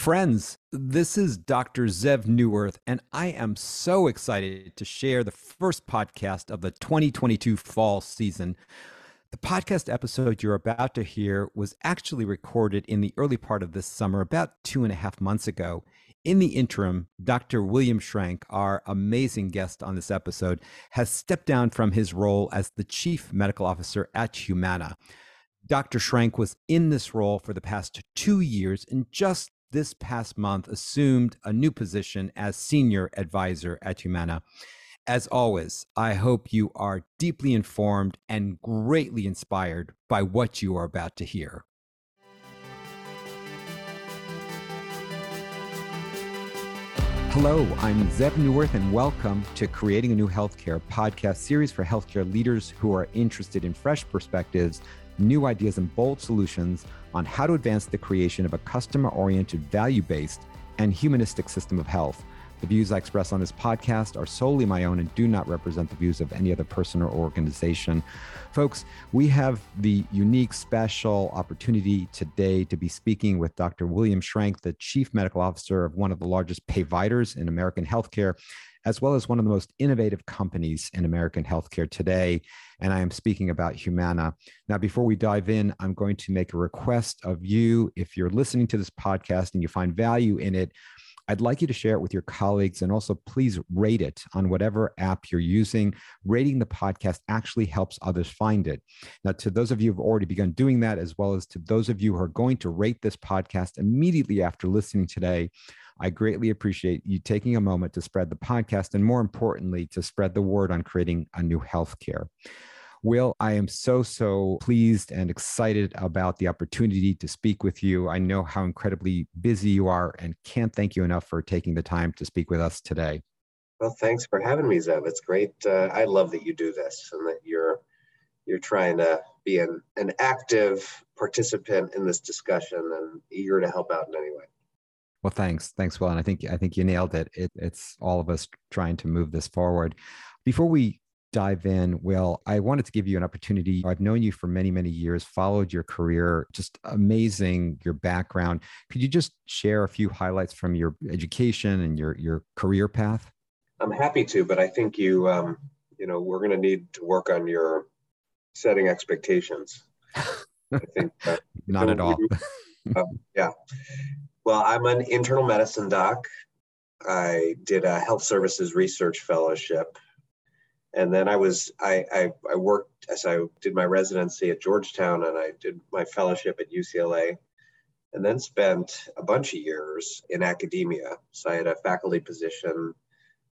Friends, this is Dr. Zev Neuwirth, and I am so excited to share the first podcast of the 2022 fall season. The podcast episode you're about to hear was actually recorded in the early part of this summer, about two and a half months ago. In the interim, Dr. William Shrank, our amazing guest on this episode, has stepped down from his role as the Chief Medical Officer at Humana. Dr. Shrank was in this role for the past two years and just this past month assumed a new position as senior advisor at Humana. As always, I hope you are deeply informed and greatly inspired by what you are about to hear. Hello, I'm Zev Neuwirth, and welcome to Creating a New Healthcare podcast series for healthcare leaders who are interested in fresh perspectives new ideas and bold solutions on how to advance the creation of a customer oriented, value based, and humanistic system of health. The views I express on this podcast are solely my own and do not represent the views of any other person or organization. Folks, we have the unique, special opportunity today to be speaking with Dr. William Shrank, the Chief Medical Officer of one of the largest providers in American healthcare as well as one of the most innovative companies in American healthcare today. And I am speaking about Humana. Now, before we dive in, I'm going to make a request of you. If you're listening to this podcast and you find value in it, I'd like you to share it with your colleagues and also please rate it on whatever app you're using. Rating the podcast actually helps others find it. Now, to those of you who've already begun doing that, as well as to those of you who are going to rate this podcast immediately after listening today, I greatly appreciate you taking a moment to spread the podcast and, more importantly, to spread the word on creating a new healthcare. Will, I am so, so pleased and excited about the opportunity to speak with you. I know how incredibly busy you are and can't thank you enough for taking the time to speak with us today. Well, thanks for having me, Zev. It's great. Uh, I love that you do this and that you're you're trying to be an, an active participant in this discussion and eager to help out in any way. Well, thanks, thanks, Will, and I think I think you nailed it. it. It's all of us trying to move this forward. Before we dive in, Will, I wanted to give you an opportunity. I've known you for many, many years, followed your career, just amazing your background. Could you just share a few highlights from your education and your your career path? I'm happy to, but I think you, um, you know, we're going to need to work on your setting expectations. I think not at all. um, yeah. Well, I'm an internal medicine doc. I did a health services research fellowship. And then I was, I, I, I worked as I did my residency at Georgetown and I did my fellowship at UCLA and then spent a bunch of years in academia. So I had a faculty position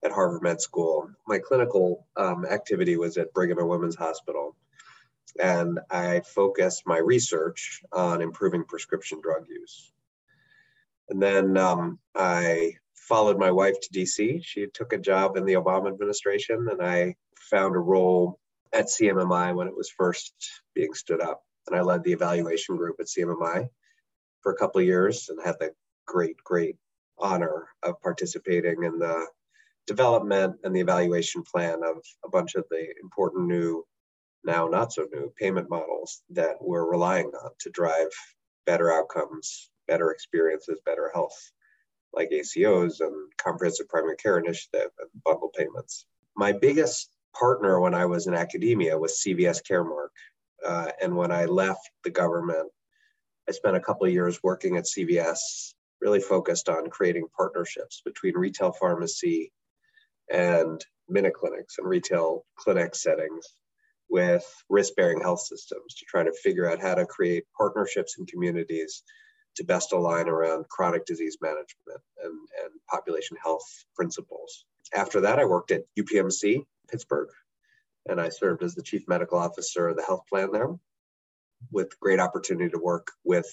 at Harvard Med School. My clinical um, activity was at Brigham and Women's Hospital. And I focused my research on improving prescription drug use. And then um, I followed my wife to DC. She took a job in the Obama administration, and I found a role at CMMI when it was first being stood up. And I led the evaluation group at CMMI for a couple of years and had the great, great honor of participating in the development and the evaluation plan of a bunch of the important new, now not so new, payment models that we're relying on to drive better outcomes better experiences, better health, like ACOs and Comprehensive Primary Care Initiative and bundle payments. My biggest partner when I was in academia was CVS Caremark. Uh, and when I left the government, I spent a couple of years working at CVS, really focused on creating partnerships between retail pharmacy and minute clinics and retail clinic settings with risk bearing health systems to try to figure out how to create partnerships in communities to best align around chronic disease management and, and population health principles. After that, I worked at UPMC, Pittsburgh, and I served as the chief medical officer of the health plan there with great opportunity to work with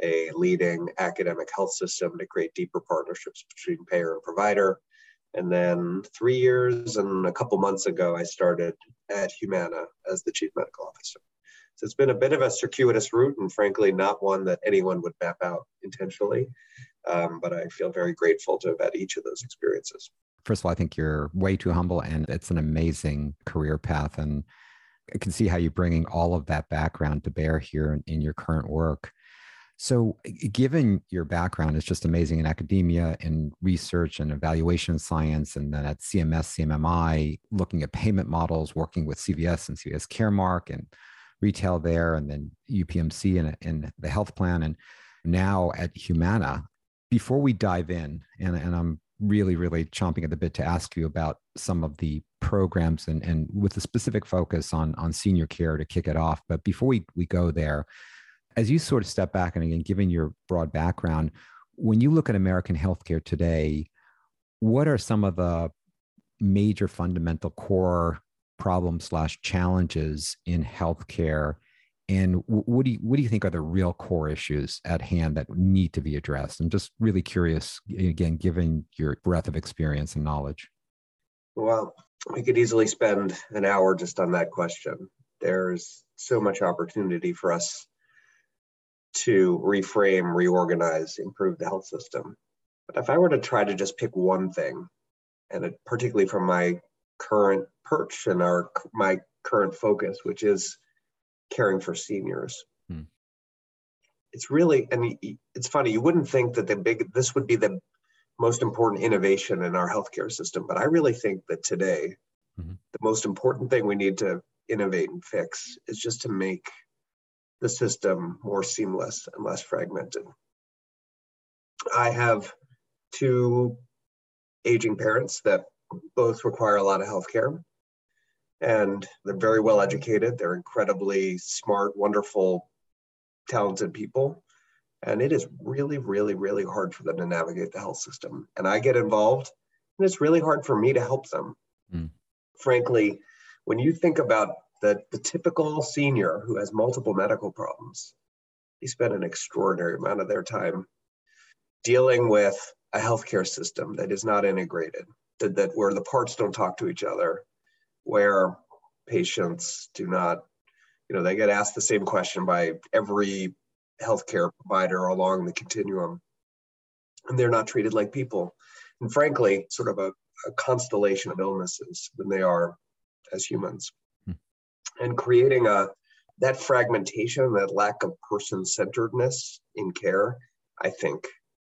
a leading academic health system to create deeper partnerships between payer and provider. And then three years and a couple months ago, I started at Humana as the chief medical officer. So it's been a bit of a circuitous route and frankly, not one that anyone would map out intentionally. Um, but I feel very grateful to have had each of those experiences. First of all, I think you're way too humble and it's an amazing career path. And I can see how you're bringing all of that background to bear here in, in your current work. So, given your background it's just amazing in academia and research and evaluation science, and then at CMS, CMMI, looking at payment models, working with CVS and CVS Caremark and retail there, and then UPMC and, and the health plan, and now at Humana. Before we dive in, and, and I'm really, really chomping at the bit to ask you about some of the programs and, and with a specific focus on, on senior care to kick it off. But before we, we go there, as you sort of step back and again, given your broad background, when you look at American healthcare today, what are some of the major fundamental core problems slash challenges in healthcare? And what do you what do you think are the real core issues at hand that need to be addressed? I'm just really curious again given your breadth of experience and knowledge. Well we could easily spend an hour just on that question. There's so much opportunity for us to reframe reorganize improve the health system. But if i were to try to just pick one thing and it, particularly from my current perch and our my current focus which is caring for seniors. Hmm. It's really, and it's funny, you wouldn't think that the big, this would be the most important innovation in our healthcare system, but I really think that today, mm-hmm. the most important thing we need to innovate and fix is just to make the system more seamless and less fragmented. I have two aging parents that both require a lot of healthcare and they're very well educated. They're incredibly smart, wonderful, talented people. And it is really, really, really hard for them to navigate the health system. And I get involved, and it's really hard for me to help them. Mm. Frankly, when you think about the, the typical senior who has multiple medical problems, they spend an extraordinary amount of their time dealing with a healthcare system that is not integrated, that, that where the parts don't talk to each other, where patients do not, you know, they get asked the same question by every healthcare provider along the continuum, and they're not treated like people. And frankly, sort of a, a constellation of illnesses than they are as humans. Hmm. And creating a that fragmentation, that lack of person-centeredness in care, I think,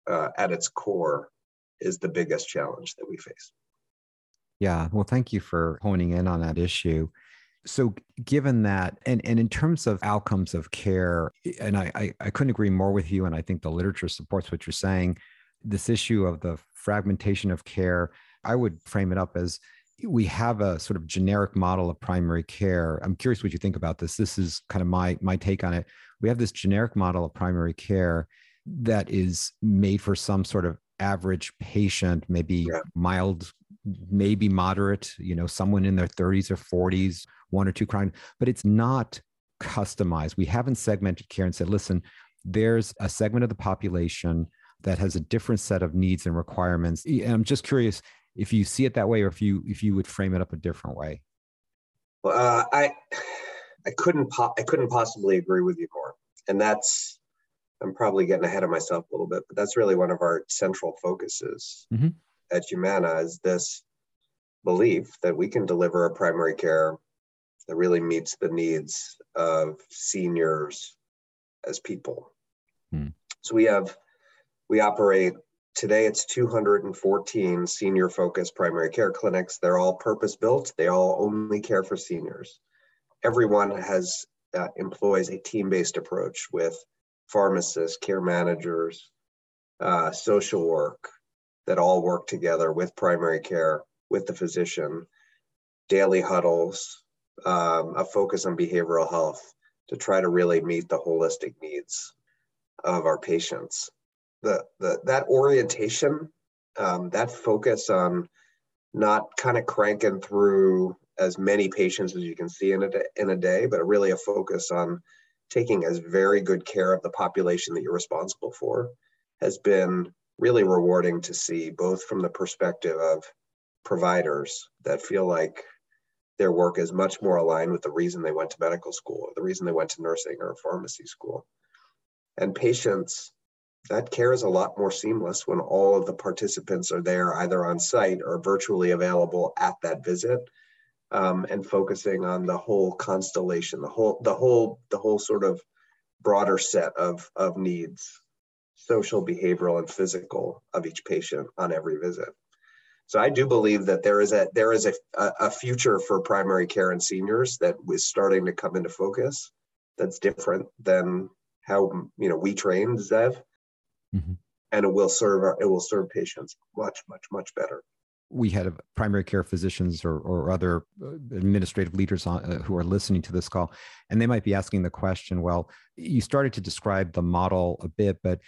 uh, at its core, is the biggest challenge that we face. Yeah. Well, thank you for honing in on that issue. So, given that, and, and in terms of outcomes of care, and I, I, I couldn't agree more with you, and I think the literature supports what you're saying, this issue of the fragmentation of care, I would frame it up as we have a sort of generic model of primary care. I'm curious what you think about this. This is kind of my my take on it. We have this generic model of primary care that is made for some sort of average patient, maybe yeah. mild maybe moderate, you know, someone in their 30s or 40s, one or two crime, but it's not customized. We haven't segmented care and said, listen, there's a segment of the population that has a different set of needs and requirements. And I'm just curious if you see it that way or if you if you would frame it up a different way. Well, uh, I I couldn't po- I couldn't possibly agree with you more. And that's I'm probably getting ahead of myself a little bit, but that's really one of our central focuses. Mm-hmm at Humana is this belief that we can deliver a primary care that really meets the needs of seniors as people. Hmm. So we have, we operate today, it's 214 senior focused primary care clinics. They're all purpose built, they all only care for seniors. Everyone has uh, employs a team based approach with pharmacists, care managers, uh, social work, that all work together with primary care, with the physician, daily huddles, um, a focus on behavioral health to try to really meet the holistic needs of our patients. The, the that orientation, um, that focus on not kind of cranking through as many patients as you can see in a, in a day, but really a focus on taking as very good care of the population that you're responsible for has been really rewarding to see, both from the perspective of providers that feel like their work is much more aligned with the reason they went to medical school the reason they went to nursing or pharmacy school. And patients, that care is a lot more seamless when all of the participants are there either on site or virtually available at that visit um, and focusing on the whole constellation, the whole, the whole, the whole sort of broader set of, of needs, social, behavioral, and physical of each patient on every visit. So I do believe that there is a there is a, a future for primary care and seniors that is starting to come into focus. That's different than how you know we trained Zev, mm-hmm. and it will serve our, it will serve patients much much much better we had primary care physicians or, or other uh, administrative leaders on, uh, who are listening to this call, and they might be asking the question well, you started to describe the model a bit, but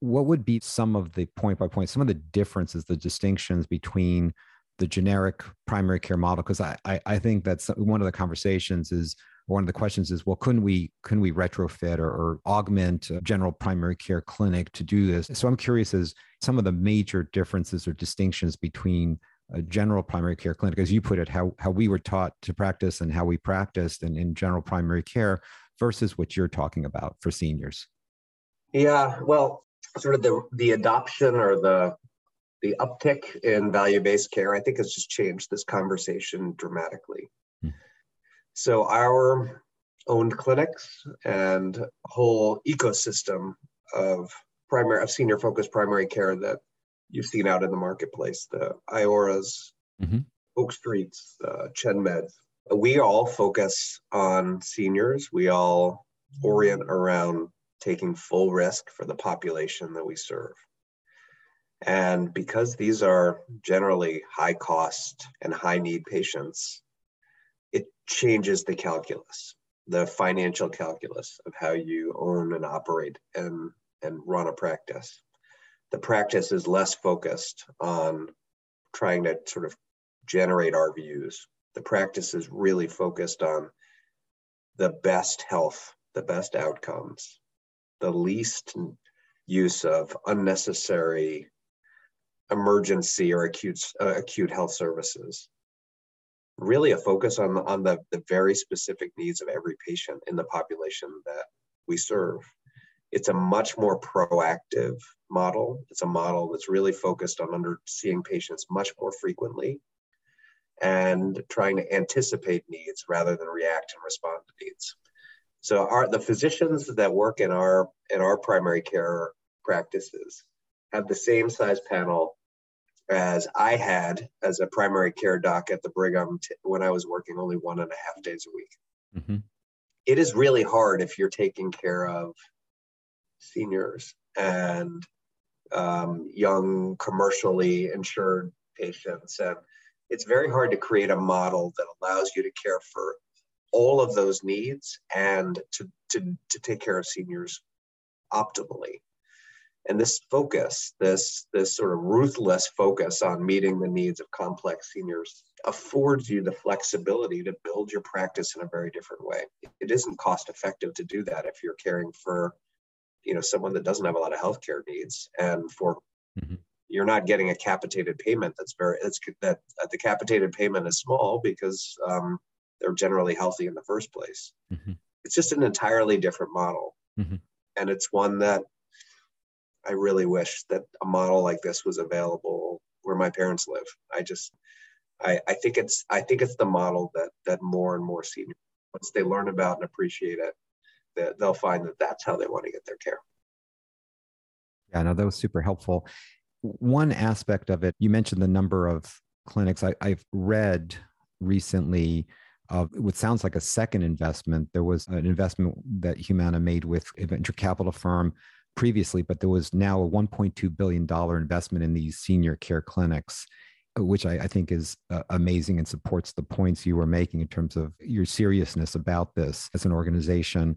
what would be some of the point by point, some of the differences, the distinctions between the generic primary care model? Because I, I, I think that's one of the conversations is one of the questions is well couldn't we couldn't we retrofit or, or augment a general primary care clinic to do this? So i'm curious as some of the major differences or distinctions between a general primary care clinic as you put it how how we were taught to practice and how we practiced in, in general primary care versus what you're talking about for seniors. Yeah well sort of the the adoption or the the uptick in value-based care i think has just changed this conversation dramatically hmm. So our owned clinics and whole ecosystem of primary of senior focused primary care that you've seen out in the marketplace, the Ioras, mm-hmm. Oak Streets, uh, ChenMeds. We all focus on seniors. We all orient around taking full risk for the population that we serve. And because these are generally high cost and high need patients, changes the calculus, the financial calculus of how you own and operate and, and run a practice. The practice is less focused on trying to sort of generate RVUs. The practice is really focused on the best health, the best outcomes, the least use of unnecessary emergency or acute uh, acute health services really a focus on, on the, the very specific needs of every patient in the population that we serve. It's a much more proactive model. It's a model that's really focused on under seeing patients much more frequently and trying to anticipate needs rather than react and respond to needs. So our the physicians that work in our in our primary care practices have the same size panel as I had as a primary care doc at the Brigham t- when I was working only one and a half days a week. Mm-hmm. It is really hard if you're taking care of seniors and um, young commercially insured patients. And it's very hard to create a model that allows you to care for all of those needs and to, to, to take care of seniors optimally and this focus this this sort of ruthless focus on meeting the needs of complex seniors affords you the flexibility to build your practice in a very different way it isn't cost effective to do that if you're caring for you know someone that doesn't have a lot of healthcare needs and for mm-hmm. you're not getting a capitated payment that's very that's that the capitated payment is small because um, they're generally healthy in the first place mm-hmm. it's just an entirely different model mm-hmm. and it's one that I really wish that a model like this was available where my parents live. I just, I, I think it's, I think it's the model that that more and more seniors, once they learn about and appreciate it, that they'll find that that's how they want to get their care. Yeah, no, that was super helpful. One aspect of it, you mentioned the number of clinics. I, I've read recently of what sounds like a second investment. There was an investment that Humana made with a venture capital firm previously, but there was now a $1.2 billion investment in these senior care clinics, which I, I think is uh, amazing and supports the points you were making in terms of your seriousness about this as an organization.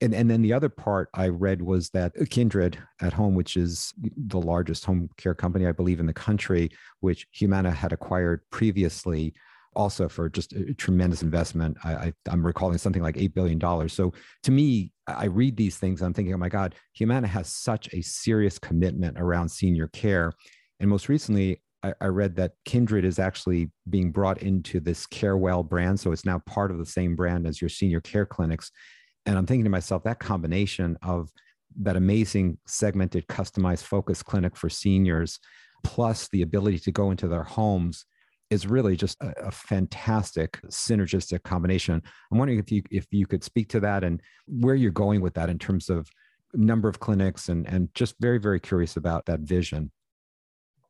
And, and then the other part I read was that Kindred at Home, which is the largest home care company, I believe, in the country, which Humana had acquired previously, also for just a tremendous investment. I, I, am recalling something like $8 billion. So to me, I read these things, I'm thinking, oh my God, Humana has such a serious commitment around senior care. And most recently, I, I read that Kindred is actually being brought into this CareWell brand. So it's now part of the same brand as your senior care clinics. And I'm thinking to myself, that combination of that amazing segmented, customized focus clinic for seniors, plus the ability to go into their homes is really just a, a, fantastic synergistic combination. I'm wondering if you if you could speak to that and where you're going with that in terms of number of clinics and and just very very curious about that vision.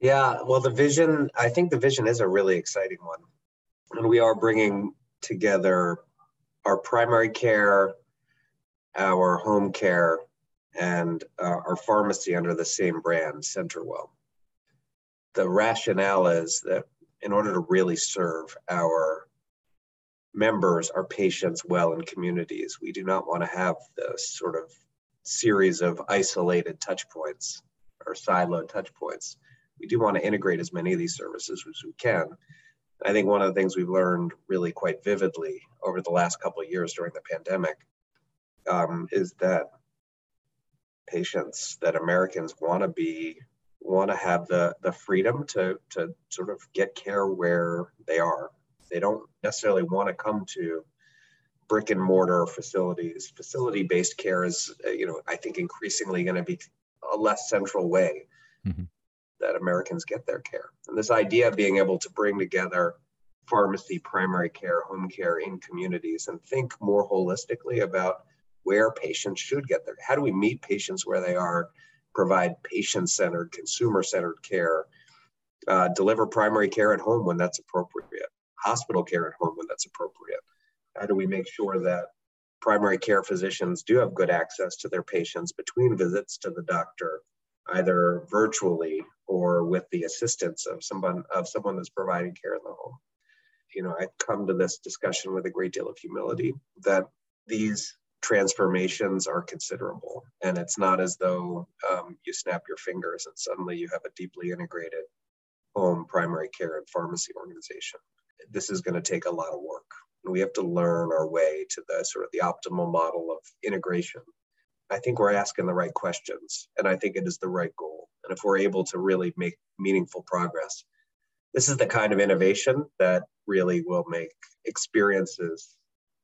Yeah, well, the vision I think the vision is a really exciting one, and we are bringing together our primary care, our home care, and uh, our pharmacy under the same brand, CenterWell. The rationale is that in order to really serve our members, our patients well in communities, we do not want to have this sort of series of isolated touch points or siloed touch points. We do want to integrate as many of these services as we can. I think one of the things we've learned really quite vividly over the last couple of years during the pandemic um, is that patients, that Americans want to be want to have the the freedom to to sort of get care where they are. They don't necessarily want to come to brick and mortar facilities. Facility based care is, uh, you know, I think increasingly going to be a less central way mm-hmm. that Americans get their care. And this idea of being able to bring together pharmacy, primary care, home care in communities and think more holistically about where patients should get there. How do we meet patients where they are? Provide patient centered, consumer centered care, uh, deliver primary care at home when that's appropriate, hospital care at home when that's appropriate. How do we make sure that primary care physicians do have good access to their patients between visits to the doctor, either virtually or with the assistance of someone of someone that's providing care in the home? You know, I come to this discussion with a great deal of humility that these transformations are considerable. And it's not as though um, you snap your fingers and suddenly you have a deeply integrated home, primary care, and pharmacy organization. This is going to take a lot of work. And we have to learn our way to the sort of the optimal model of integration. I think we're asking the right questions, and I think it is the right goal. And if we're able to really make meaningful progress, this is the kind of innovation that really will make experiences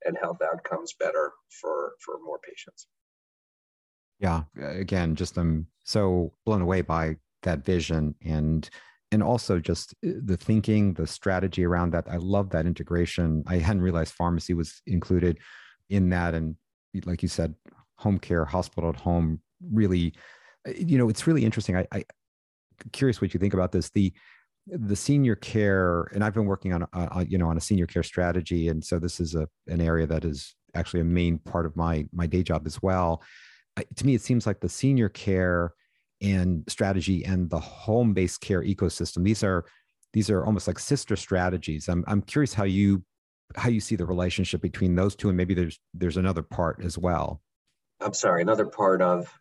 and health outcomes better for for more patients. Yeah again just i'm so blown away by that vision and and also just uh, the thinking the strategy around that. I love that integration. I hadn't realized pharmacy was included in that. And like you said home care hospital at home really uh, you know it's really interesting. I i curious what you think about this. The the senior care and i've been working on you know on a senior care strategy and so this is a an area that is actually a main part of my my day job as well. To me it seems like the senior care and strategy and the home based care ecosystem these are these are almost like sister strategies. I'm i'm curious how you how you see the relationship between those two and maybe there's there's another part as well. I'm sorry another part of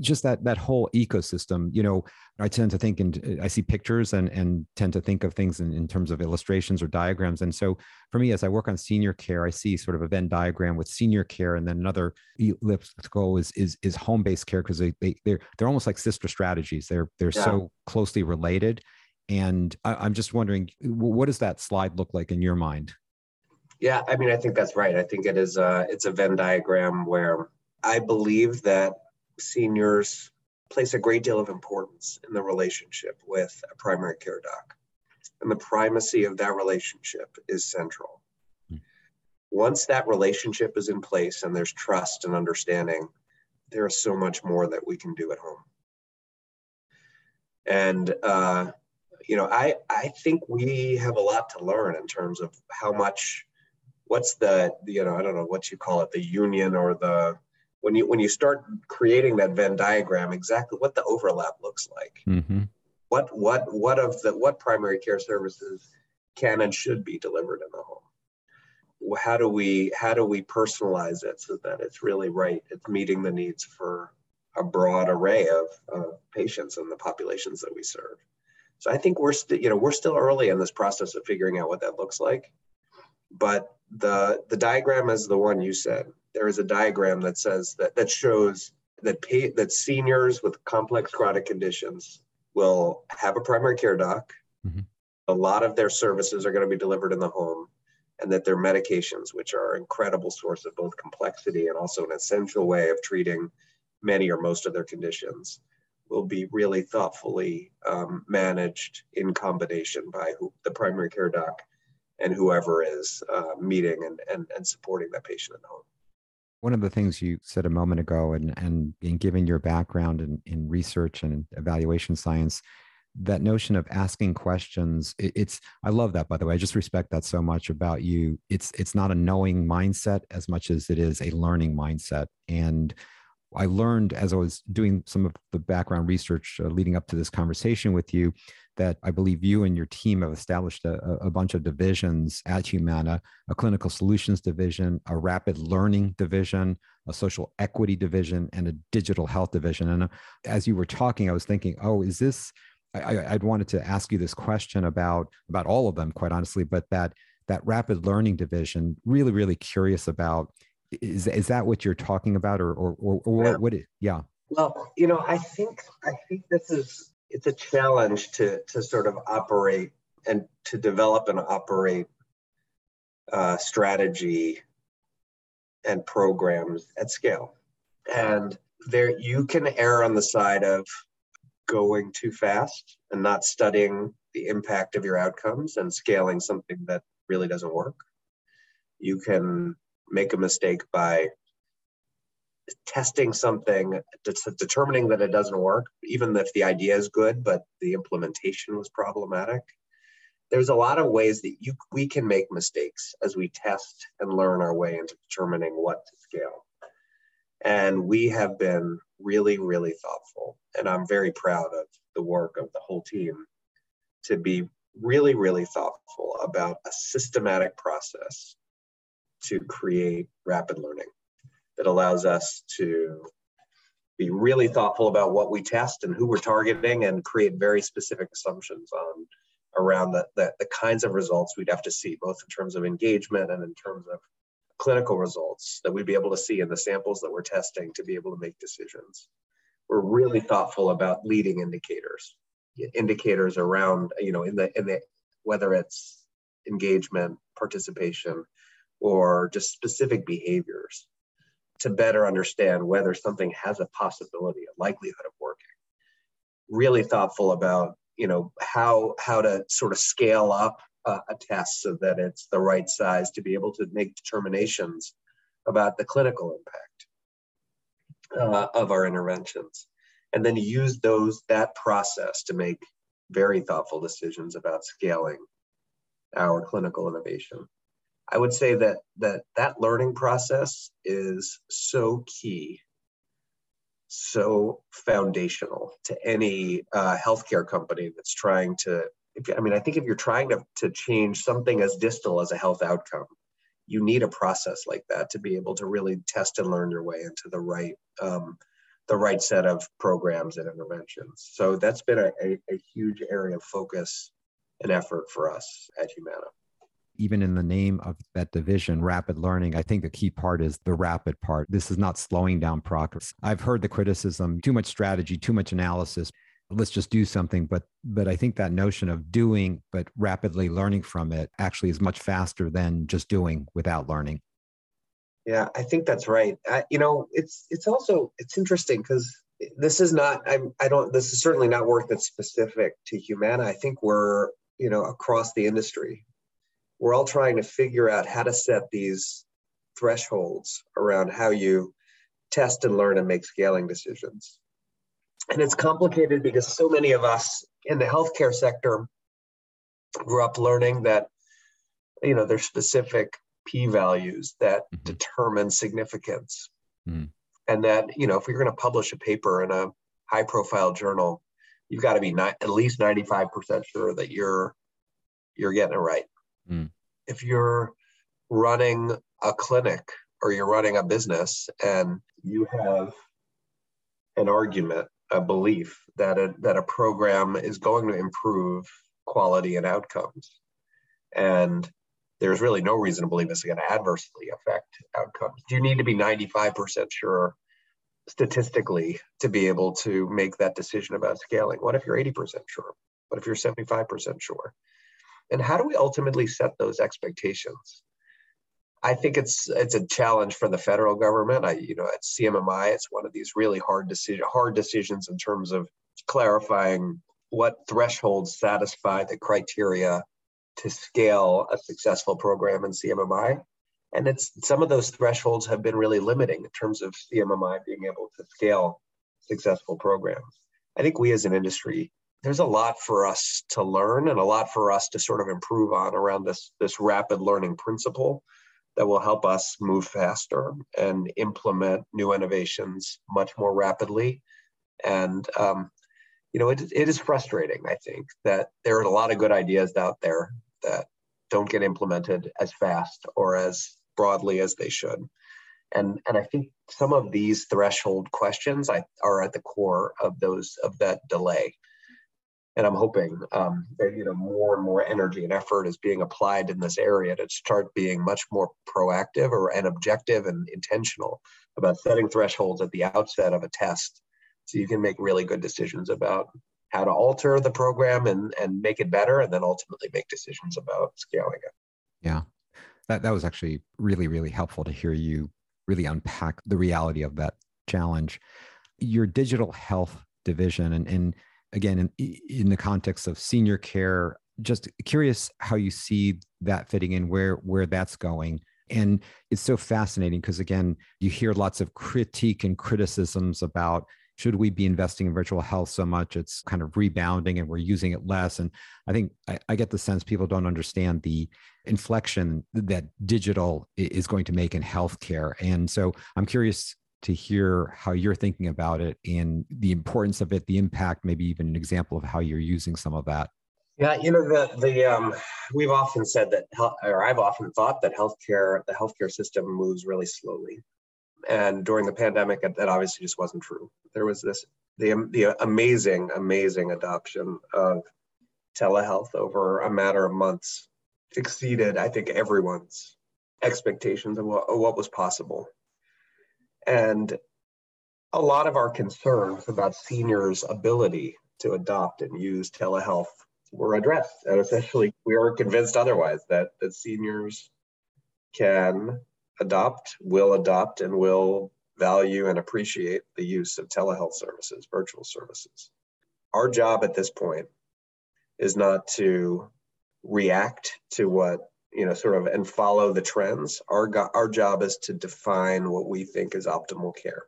just that that whole ecosystem you know i tend to think and uh, i see pictures and and tend to think of things in, in terms of illustrations or diagrams. And so for me as i work on senior care i see sort of a venn diagram with senior care and then another elliptical is is is home-based care because they, they they're they're almost like sister strategies. They're they're yeah. so closely related. And I, i'm just wondering what does that slide look like in your mind? Yeah i mean i think that's right. I think it is a it's a venn diagram where i believe that seniors place a great deal of importance in the relationship with a primary care doc. And the primacy of that relationship is central. Mm. Once that relationship is in place and there's trust and understanding, there is so much more that we can do at home. And, uh, you know, I, I think we have a lot to learn in terms of how much, what's the, you know, I don't know what you call it, the union or the, when you when you start creating that Venn diagram, exactly what the overlap looks like. Mm-hmm. What what what of the what primary care services can and should be delivered in the home? How do we how do we personalize it so that it's really right? It's meeting the needs for a broad array of, of patients and the populations that we serve. So I think we're still you know we're still early in this process of figuring out what that looks like, but the the diagram is the one you said there is a diagram that says that that shows that pay, that seniors with complex chronic conditions will have a primary care doc. Mm-hmm. A lot of their services are going to be delivered in the home, and that their medications, which are an incredible source of both complexity and also an essential way of treating many or most of their conditions, will be really thoughtfully um, managed in combination by who, the primary care doc and whoever is uh, meeting and, and, and supporting that patient at home. One of the things you said a moment ago, and, and in given your background in, in research and evaluation science, that notion of asking questions it, it's i love that by the way i just respect that so much about you. It's it's not a knowing mindset as much as it is a learning mindset. And i learned as i was doing some of the background research uh, leading up to this conversation with you that I believe you and your team have established a, a, bunch of divisions at Humana a clinical solutions division, a rapid learning division, a social equity division, and a digital health division. And uh, as you were talking, I was thinking, oh, is this I, would wanted to ask you this question about about all of them, quite honestly, but that that rapid learning division, really, really curious about. Is is that what you're talking about, or or or, or what? It, yeah. Well, you know, I think I think this is it's a challenge to to sort of operate and to develop and operate uh, strategy and programs at scale, and there you can err on the side of going too fast and not studying the impact of your outcomes and scaling something that really doesn't work. You can make a mistake by testing something, determining that it doesn't work, even if the idea is good, but the implementation was problematic. There's a lot of ways that you we can make mistakes as we test and learn our way into determining what to scale. And we have been really, really thoughtful. And I'm very proud of the work of the whole team to be really, really thoughtful about a systematic process to create rapid learning that allows us to be really thoughtful about what we test and who we're targeting and create very specific assumptions on around the, the, the kinds of results we'd have to see both in terms of engagement and in terms of clinical results that we'd be able to see in the samples that we're testing to be able to make decisions. We're really thoughtful about leading indicators, indicators around, you know, in the in the whether it's engagement, participation, or just specific behaviors to better understand whether something has a possibility, a likelihood of working. Really thoughtful about, you know, how how to sort of scale up uh, a test so that it's the right size to be able to make determinations about the clinical impact uh, of our interventions and then use those that process to make very thoughtful decisions about scaling our clinical innovation i would say that that that learning process is so key so foundational to any uh, healthcare company that's trying to if, I mean, I think if you're trying to, to change something as distal as a health outcome, you need a process like that to be able to really test and learn your way into the right um, the right set of programs and interventions. So that's been a, a, a huge area of focus and effort for us at Humana even in the name of that division, rapid learning, I think the key part is the rapid part. This is not slowing down progress. I've heard the criticism too much strategy, too much analysis let's just do something. But but i think that notion of doing but rapidly learning from it actually is much faster than just doing without learning. Yeah i think that's right. I, you know it's it's also it's interesting because this is not I'm, i don't this is certainly not work that's specific to humana. I think we're you know across the industry we're all trying to figure out how to set these thresholds around how you test and learn and make scaling decisions and it's complicated because so many of us in the healthcare sector grew up learning that, you know, there's specific p values that mm-hmm. determine significance. Mm-hmm. And that, you know, if you're going to publish a paper in a high profile journal, you've got to be not, at least 95% sure that you're you're getting it right. Mm. If you're running a clinic or you're running a business and you have an argument a belief that a, that a program is going to improve quality and outcomes. And there's really no reason to believe it's going to adversely affect outcomes. Do you need to be 95% sure statistically to be able to make that decision about scaling? What if you're 80% sure? What if you're 75% sure? And how do we ultimately set those expectations? I think it's it's a challenge for the federal government. I you know at CMMI, it's one of these really hard decision hard decisions in terms of clarifying what thresholds satisfy the criteria to scale a successful program in CMMI. And it's some of those thresholds have been really limiting in terms of CMMI being able to scale successful programs. I think we as an industry, there's a lot for us to learn and a lot for us to sort of improve on around this, this rapid learning principle that will help us move faster and implement new innovations much more rapidly. And um, you know, it, it is frustrating, I think, that there are a lot of good ideas out there that don't get implemented as fast or as broadly as they should. And, and I think some of these threshold questions I, are at the core of those of that delay. And I'm hoping um, that you know more and more energy and effort is being applied in this area to start being much more proactive or and objective and intentional about setting thresholds at the outset of a test so you can make really good decisions about how to alter the program and, and make it better, and then ultimately make decisions about scaling it. Yeah. That, that was actually really, really helpful to hear you really unpack the reality of that challenge. Your digital health division, and, and again, in, in the context of senior care, just curious how you see that fitting in, where where that's going. And it's so fascinating because again, you hear lots of critique and criticisms about should we be investing in virtual health so much? It's kind of rebounding and we're using it less. And i think i, I get the sense people don't understand the inflection that digital is going to make in healthcare. And so i'm curious to hear how you're thinking about it and the importance of it the impact maybe even an example of how you're using some of that. Yeah, you know the the um, we've often said that, or I've often thought that healthcare, the healthcare system moves really slowly, and during the pandemic that obviously just wasn't true. There was this the, the amazing amazing adoption of telehealth over a matter of months exceeded i think everyone's expectations of what, of what was possible and a lot of our concerns about seniors ability to adopt and use telehealth were addressed and essentially we are convinced otherwise that that seniors can adopt, will adopt, and will value and appreciate the use of telehealth services, virtual services. Our job at this point is not to react to what you know sort of and follow the trends our go- our job is to define what we think is optimal care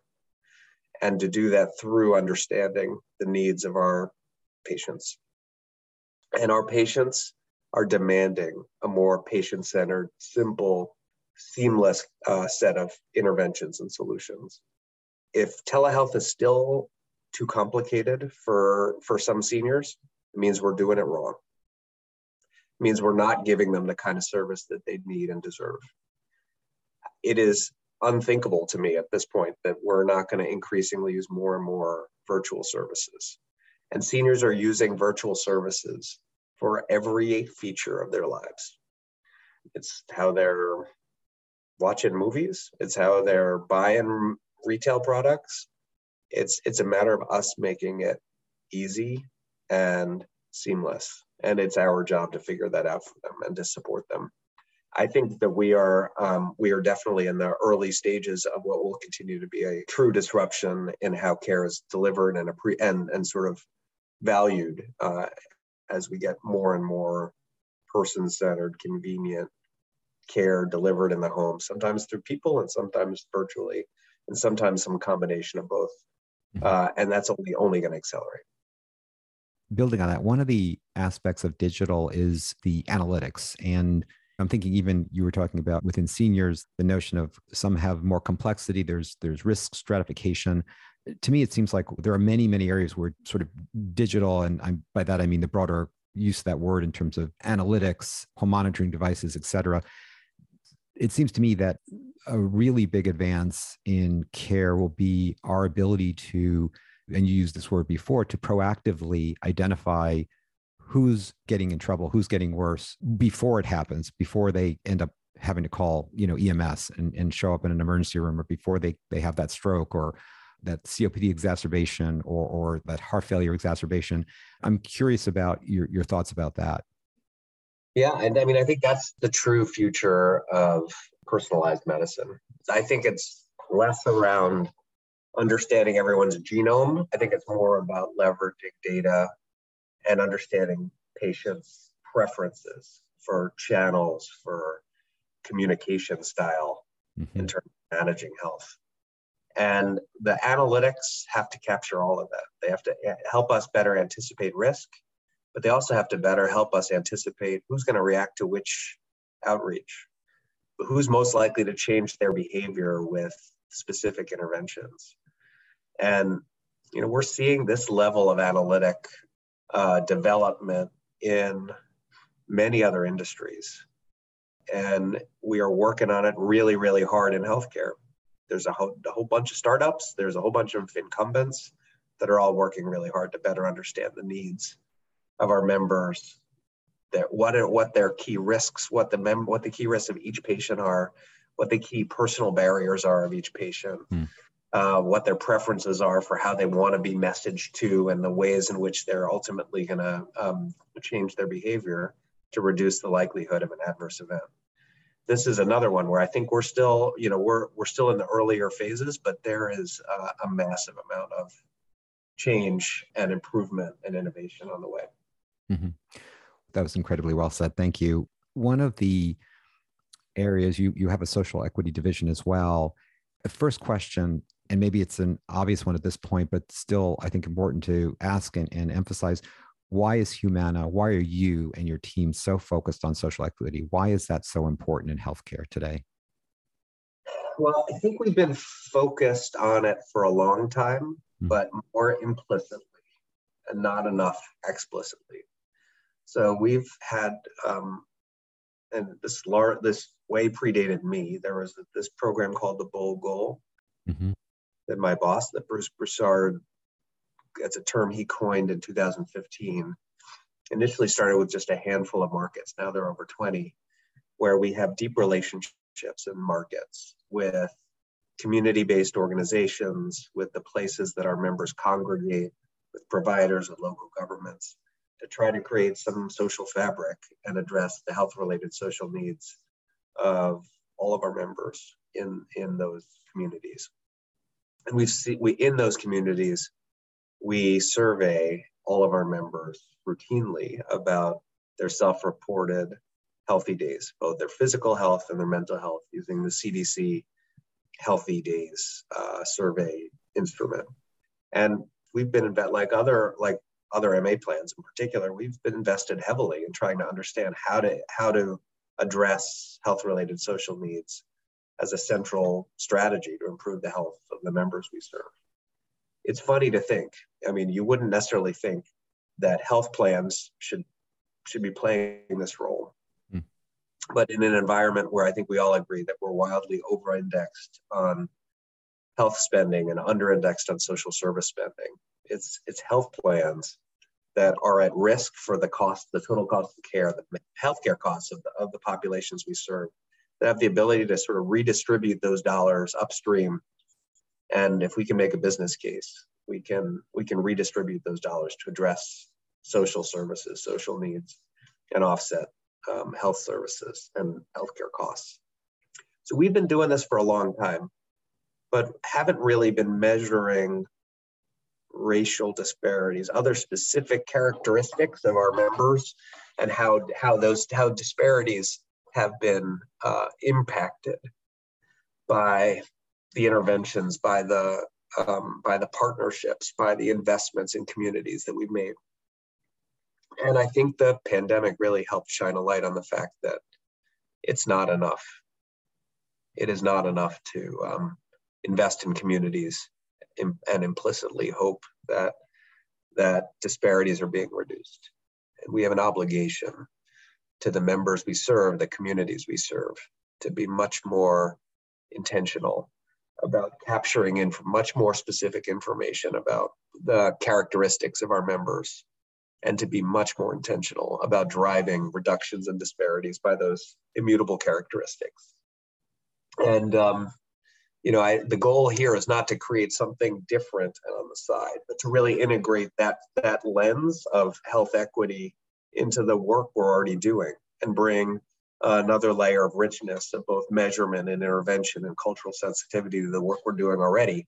and to do that through understanding the needs of our patients and our patients are demanding a more patient centered simple seamless uh, set of interventions and solutions. If telehealth is still too complicated for, for some seniors, it means we're doing it wrong. Means we're not giving them the kind of service that they need and deserve. It is unthinkable to me at this point that we're not going to increasingly use more and more virtual services. And seniors are using virtual services for every feature of their lives. It's how they're watching movies. It's how they're buying retail products. It's it's a matter of us making it easy and seamless, and it's our job to figure that out for them and to support them. I think that we are um, we are definitely in the early stages of what will continue to be a true disruption in how care is delivered and pre- and and sort of valued uh, as we get more and more person centered, convenient, care delivered in the home, sometimes through people and sometimes virtually, and sometimes some combination of both. Mm-hmm. Uh, and that's only only going to accelerate. Building on that, one of the aspects of digital is the analytics. And I'm thinking even you were talking about within seniors, the notion of some have more complexity, there's there's risk stratification. To me, it seems like there are many, many areas where sort of digital, and I'm, by that I mean the broader use of that word in terms of analytics, home monitoring devices, et cetera, it seems to me that a really big advance in care will be our ability to, and you used this word before, to proactively identify who's getting in trouble, who's getting worse before it happens, before they end up having to call, you know, EMS and, and show up in an emergency room or before they, they have that stroke or that COPD exacerbation or, or that heart failure exacerbation. I'm curious about your, your thoughts about that. Yeah, and I mean, I think that's the true future of personalized medicine. I think it's less around understanding everyone's genome. I think it's more about leveraging data and understanding patients' preferences for channels, for communication style mm-hmm. in terms of managing health. And the analytics have to capture all of that. They have to help us better anticipate risk, but they also have to better help us anticipate who's going to react to which outreach, who's most likely to change their behavior with specific interventions. And you know, we're seeing this level of analytic uh, development in many other industries. And we are working on it really, really hard in healthcare. There's a whole, a whole bunch of startups, there's a whole bunch of incumbents that are all working really hard to better understand the needs of our members, that what are, what their key risks, what the mem- what the key risks of each patient are, what the key personal barriers are of each patient, mm. Uh, what their preferences are for how they want to be messaged to, and the ways in which they're ultimately going to um, change their behavior to reduce the likelihood of an adverse event. This is another one where I think we're still, you know, we're we're still in the earlier phases, but there is uh, a massive amount of change and improvement and innovation on the way. Mm-hmm. That was incredibly well said. Thank you. One of the areas you you have a social equity division as well. The first question, and maybe it's an obvious one at this point, but still I think important to ask and, and emphasize why is Humana, why are you and your team so focused on social equity? Why is that so important in healthcare today? Well, I think we've been focused on it for a long time, mm-hmm. but more implicitly and not enough explicitly. So we've had, um, and this lar- this way predated me. There was this program called the Bold Goal mm-hmm. that my boss, that Bruce Broussard, that's a term he coined in 2015. Initially started with just a handful of markets. Now there are over 20, where we have deep relationships in markets with community-based organizations, with the places that our members congregate, with providers, with local governments to try to create some social fabric and address the health related social needs of all of our members in, in those communities. And we've seen we in those communities, we survey all of our members routinely about their self-reported healthy days, both their physical health and their mental health, using the CDC Healthy Days uh, survey instrument. And we've been in like other like other MA plans in particular, we've been invested heavily in trying to understand how to how to address health related social needs as a central strategy to improve the health of the members we serve. It's funny to think. I mean, you wouldn't necessarily think that health plans should should be playing this role. Mm. But in an environment where I think we all agree that we're wildly over-indexed on health spending and under-indexed on social service spending, it's it's health plans that are at risk for the cost, the total cost of care, the healthcare costs of the, of the populations we serve, that have the ability to sort of redistribute those dollars upstream. And if we can make a business case, we can we can redistribute those dollars to address social services, social needs, and offset um, health services and healthcare costs. So we've been doing this for a long time, but haven't really been measuring racial disparities, other specific characteristics of our members, and how how those how disparities have been uh, impacted by the interventions, by the um, by the partnerships, by the investments in communities that we've made. And I think the pandemic really helped shine a light on the fact that it's not enough. It is not enough to um, invest in communities and implicitly hope that that disparities are being reduced. And we have an obligation to the members we serve, the communities we serve, to be much more intentional about capturing in much more specific information about the characteristics of our members and to be much more intentional about driving reductions in disparities by those immutable characteristics. And um, you know, I, the goal here is not to create something different on the side, but to really integrate that that lens of health equity into the work we're already doing. and bring another layer of richness of both measurement and intervention and cultural sensitivity to the work we're doing already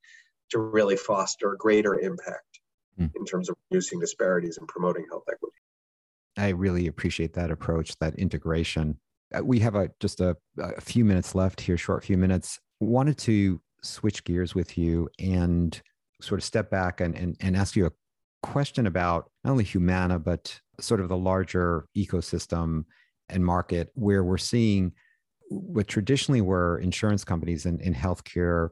to really foster greater impact mm. in terms of reducing disparities and promoting health equity. I really appreciate that approach, that integration. Uh, we have a just a, a few minutes left here, short few minutes. Wanted to switch gears with you and sort of step back and, and, and ask you a question about not only Humana, but sort of the larger ecosystem and market where we're seeing what traditionally were insurance companies in, in healthcare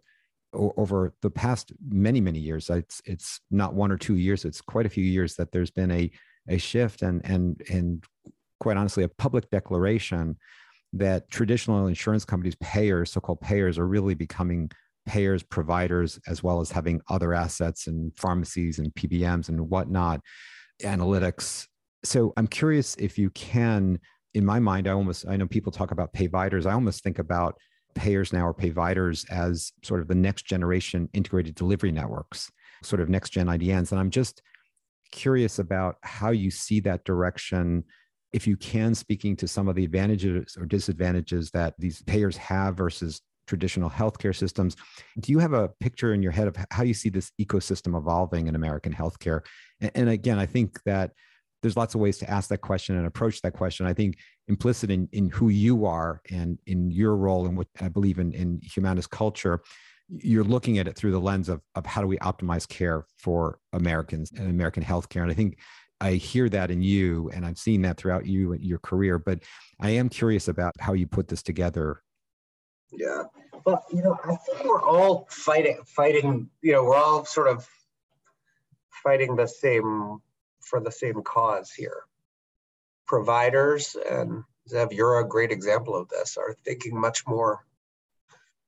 over the past many many years. It's it's not one or two years it's quite a few years that there's been a a shift and and and quite honestly a public declaration that traditional insurance companies payers so-called payers are really becoming payers providers as well as having other assets and pharmacies and pbms and whatnot analytics so i'm curious if you can in my mind i almost i know people talk about payviders i almost think about payers now or payviders as sort of the next generation integrated delivery networks, sort of next gen IDNs. And I'm just curious about how you see that direction. If you can, speaking to some of the advantages or disadvantages that these payers have versus traditional healthcare systems. Do you have a picture in your head of how you see this ecosystem evolving in American healthcare? And, again, I think that there's lots of ways to ask that question and approach that question. I think implicit in, in who you are and in your role and what I believe in, in Humana's culture, you're looking at it through the lens of, of how do we optimize care for Americans and American healthcare. And I think I hear that in you, and I've seen that throughout you your career. But I am curious about how you put this together. Yeah, well, you know, I think we're all fighting, fighting. You know, we're all sort of fighting the same for the same cause here. Providers, and Zeev, you're a great example of this, are thinking much more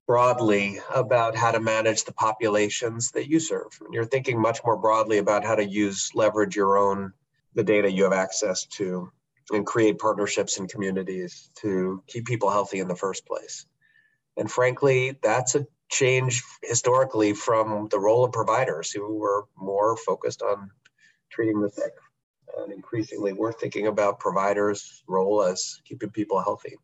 broadly about how to manage the populations that you serve. And you're thinking much more broadly about how to use, leverage your own, the data you have access to, and create partnerships and communities to keep people healthy in the first place. And frankly, that's a change historically from the role of providers who were more focused on treating the sick. And increasingly, we're thinking about providers' role as keeping people healthy.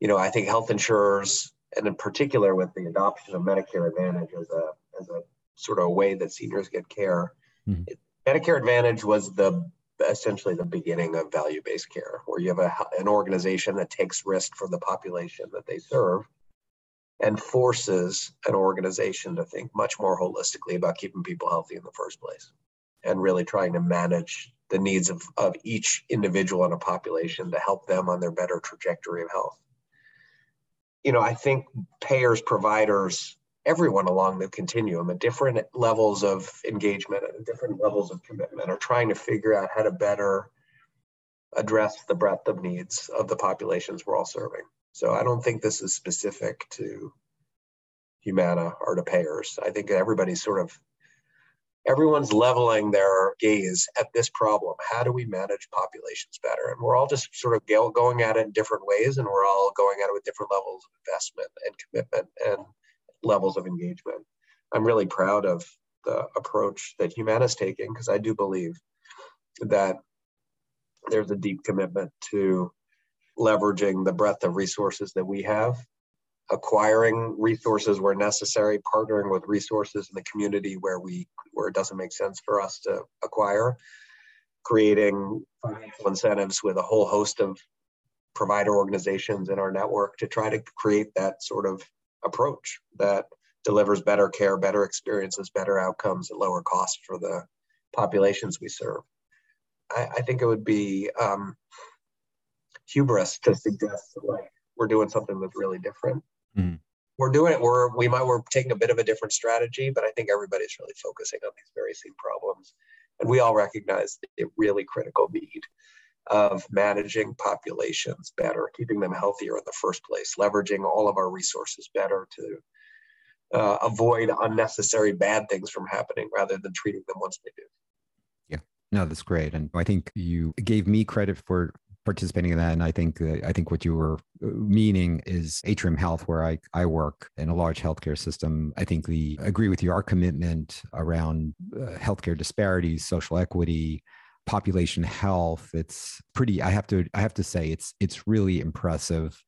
You know, I think health insurers, and in particular with the adoption of Medicare Advantage as a as a sort of a way that seniors get care, mm-hmm. it, Medicare Advantage was the essentially the beginning of value-based care, where you have a, an organization that takes risk for the population that they serve and forces an organization to think much more holistically about keeping people healthy in the first place and really trying to manage the needs of, of each individual in a population to help them on their better trajectory of health. You know, I think payers, providers, everyone along the continuum at different levels of engagement and different levels of commitment are trying to figure out how to better address the breadth of needs of the populations we're all serving. So I don't think this is specific to Humana or to payers. I think everybody's sort of everyone's leveling their gaze at this problem. How do we manage populations better? And we're all just sort of going at it in different ways, and we're all going at it with different levels of investment and commitment and levels of engagement. I'm really proud of the approach that Humana's taking because I do believe that there's a deep commitment to leveraging the breadth of resources that we have acquiring resources where necessary, partnering with resources in the community where we where it doesn't make sense for us to acquire, creating financial incentives with a whole host of provider organizations in our network to try to create that sort of approach that delivers better care, better experiences, better outcomes at lower cost for the populations we serve. I, I think it would be um, hubris to suggest like we're doing something that's really different Mm. We're doing it. We're we might we're taking a bit of a different strategy, but I think everybody's really focusing on these very same problems, and we all recognize the really critical need of managing populations better, keeping them healthier in the first place, leveraging all of our resources better to uh, avoid unnecessary bad things from happening rather than treating them once they do. Yeah, no, that's great, and I think you gave me credit for participating in that. And I think uh, I think what you were uh, meaning is Atrium Health, where I, I work in a large healthcare system. I think the agree with you. Our commitment around uh, healthcare disparities, social equity, population health. It's pretty. I have to. I have to say, it's it's really impressive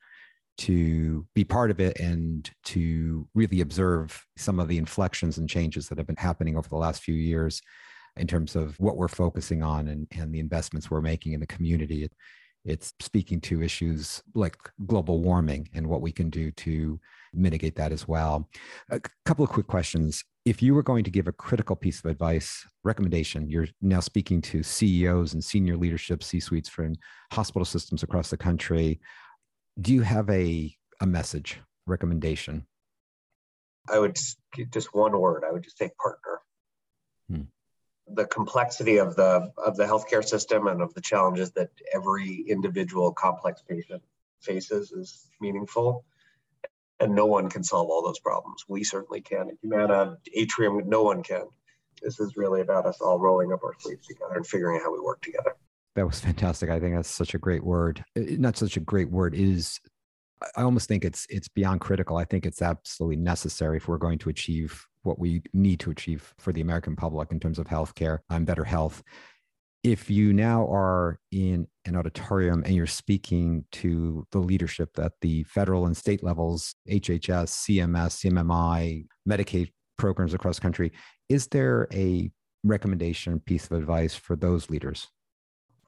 to be part of it and to really observe some of the inflections and changes that have been happening over the last few years in terms of what we're focusing on and, and the investments we're making in the community. It's speaking to issues like global warming and what we can do to mitigate that as well. A couple of quick questions. If you were going to give a critical piece of advice, recommendation, you're now speaking to CEOs and senior leadership C suites from hospital systems across the country do you have a a message recommendation? I would just one word. I would just say partner. Hmm. The complexity of the of the healthcare system and of the challenges that every individual complex patient faces is meaningful, and no one can solve all those problems. We certainly can. Humana, Atrium, no one can. This is really about us all rolling up our sleeves together and figuring out how we work together. That was fantastic. I think that's such a great word. Not such a great word is I almost think it's it's beyond critical. I think it's absolutely necessary if we're going to achieve what we need to achieve for the American public in terms of healthcare and better health. If you now are in an auditorium and you're speaking to the leadership at the federal and state levels, HHS, CMS, CMMI, Medicaid programs across the country, is there a recommendation, piece of advice for those leaders?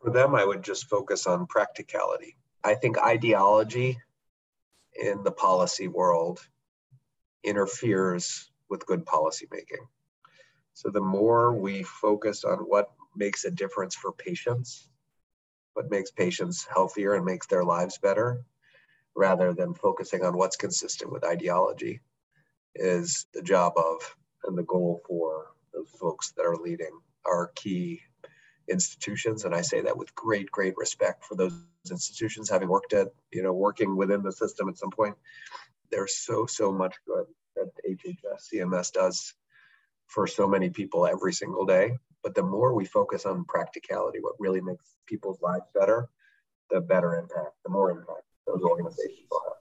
For them, I would just focus on practicality. I think ideology in the policy world interferes with good policy making. So the more we focus on what makes a difference for patients, what makes patients healthier and makes their lives better, rather than focusing on what's consistent with ideology, is the job of and the goal for those folks that are leading our key institutions. And i say that with great great respect for those institutions having worked at you know working within the system at some point. There's so so much good that hhs cms does for so many people every single day but the more we focus on practicality what really makes people's lives better the better impact the more impact those organizations will have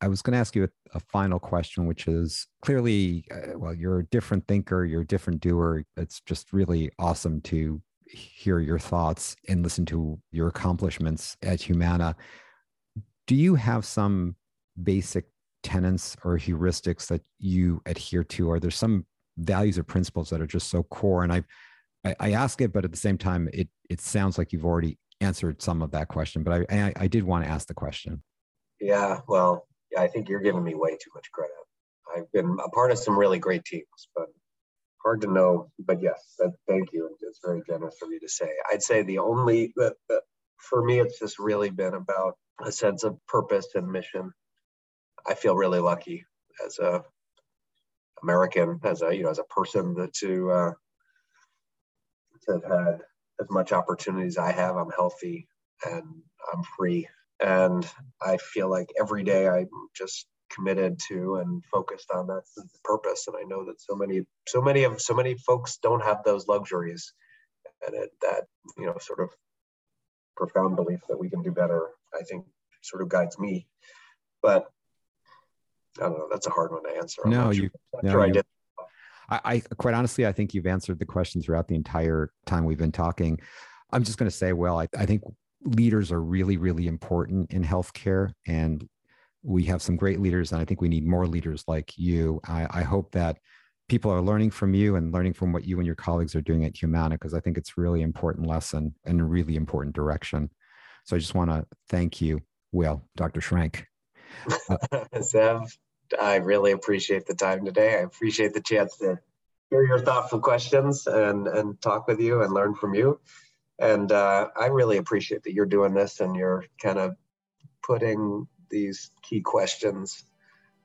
I was going to ask you a, a final question, which is clearly, uh, well, you're a different thinker, you're a different doer. It's just really awesome to hear your thoughts and listen to your accomplishments at Humana. Do you have some basic tenets or heuristics that you adhere to? Are there some values or principles that are just so core? And I, I, I ask it, but at the same time, it it sounds like you've already answered some of that question. But I, I, I did want to ask the question. Yeah, well, I think you're giving me way too much credit. I've been a part of some really great teams, but hard to know, but yes, thank you. It's very generous of you to say. I'd say the only for me, it's just really been about a sense of purpose and mission. I feel really lucky as a American, as a you know, as a person to uh, have had as much opportunity as I have. I'm healthy and I'm free, and I feel like every day I'm just committed to and focused on that purpose. And I know that so many, so many of so many folks don't have those luxuries, and it, that you know sort of profound belief that we can do better. I think sort of guides me, but I don't know. That's a hard one to answer. I'm no, you. Sure, no, sure I did. I, I quite honestly, I think you've answered the question throughout the entire time we've been talking. I'm just going to say, well, I, I think leaders are really, really important in healthcare, and we have some great leaders, and I think we need more leaders like you. I, I hope that people are learning from you and learning from what you and your colleagues are doing at Humana, because I think it's really important lesson and a really important direction. So I just want to thank you, Will, Dr. Shrank. Uh, I really appreciate the time today. I appreciate the chance to hear your thoughtful questions and, and talk with you and learn from you. And uh, I really appreciate that you're doing this and you're kind of putting these key questions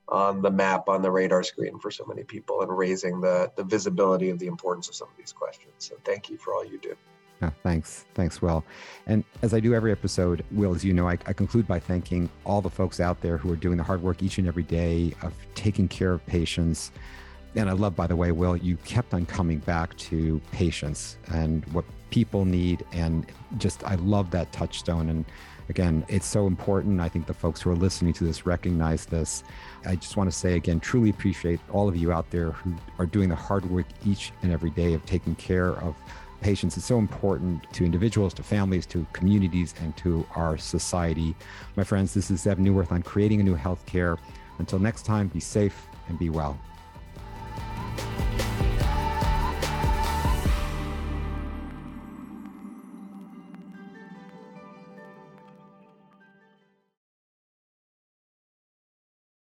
on the map on the radar screen for so many people and raising the, the visibility of the importance of some of these questions. So thank you for all you do. Yeah, thanks. Thanks, Will. And as I do every episode, Will, as you know, I, I, conclude by thanking all the folks out there who are doing the hard work each and every day of taking care of patients, and I love, by the way, Will, you kept on coming back to patients and what people need. And just, I love that touchstone. And again, it's so important. I think the folks who are listening to this recognize this. I just want to say again, truly appreciate all of you out there who are doing the hard work each and every day of taking care of patients is so important to individuals, to families, to communities, and to our society. My friends, this is Zeev Neuwirth on creating a new healthcare. Until next time, be safe and be well.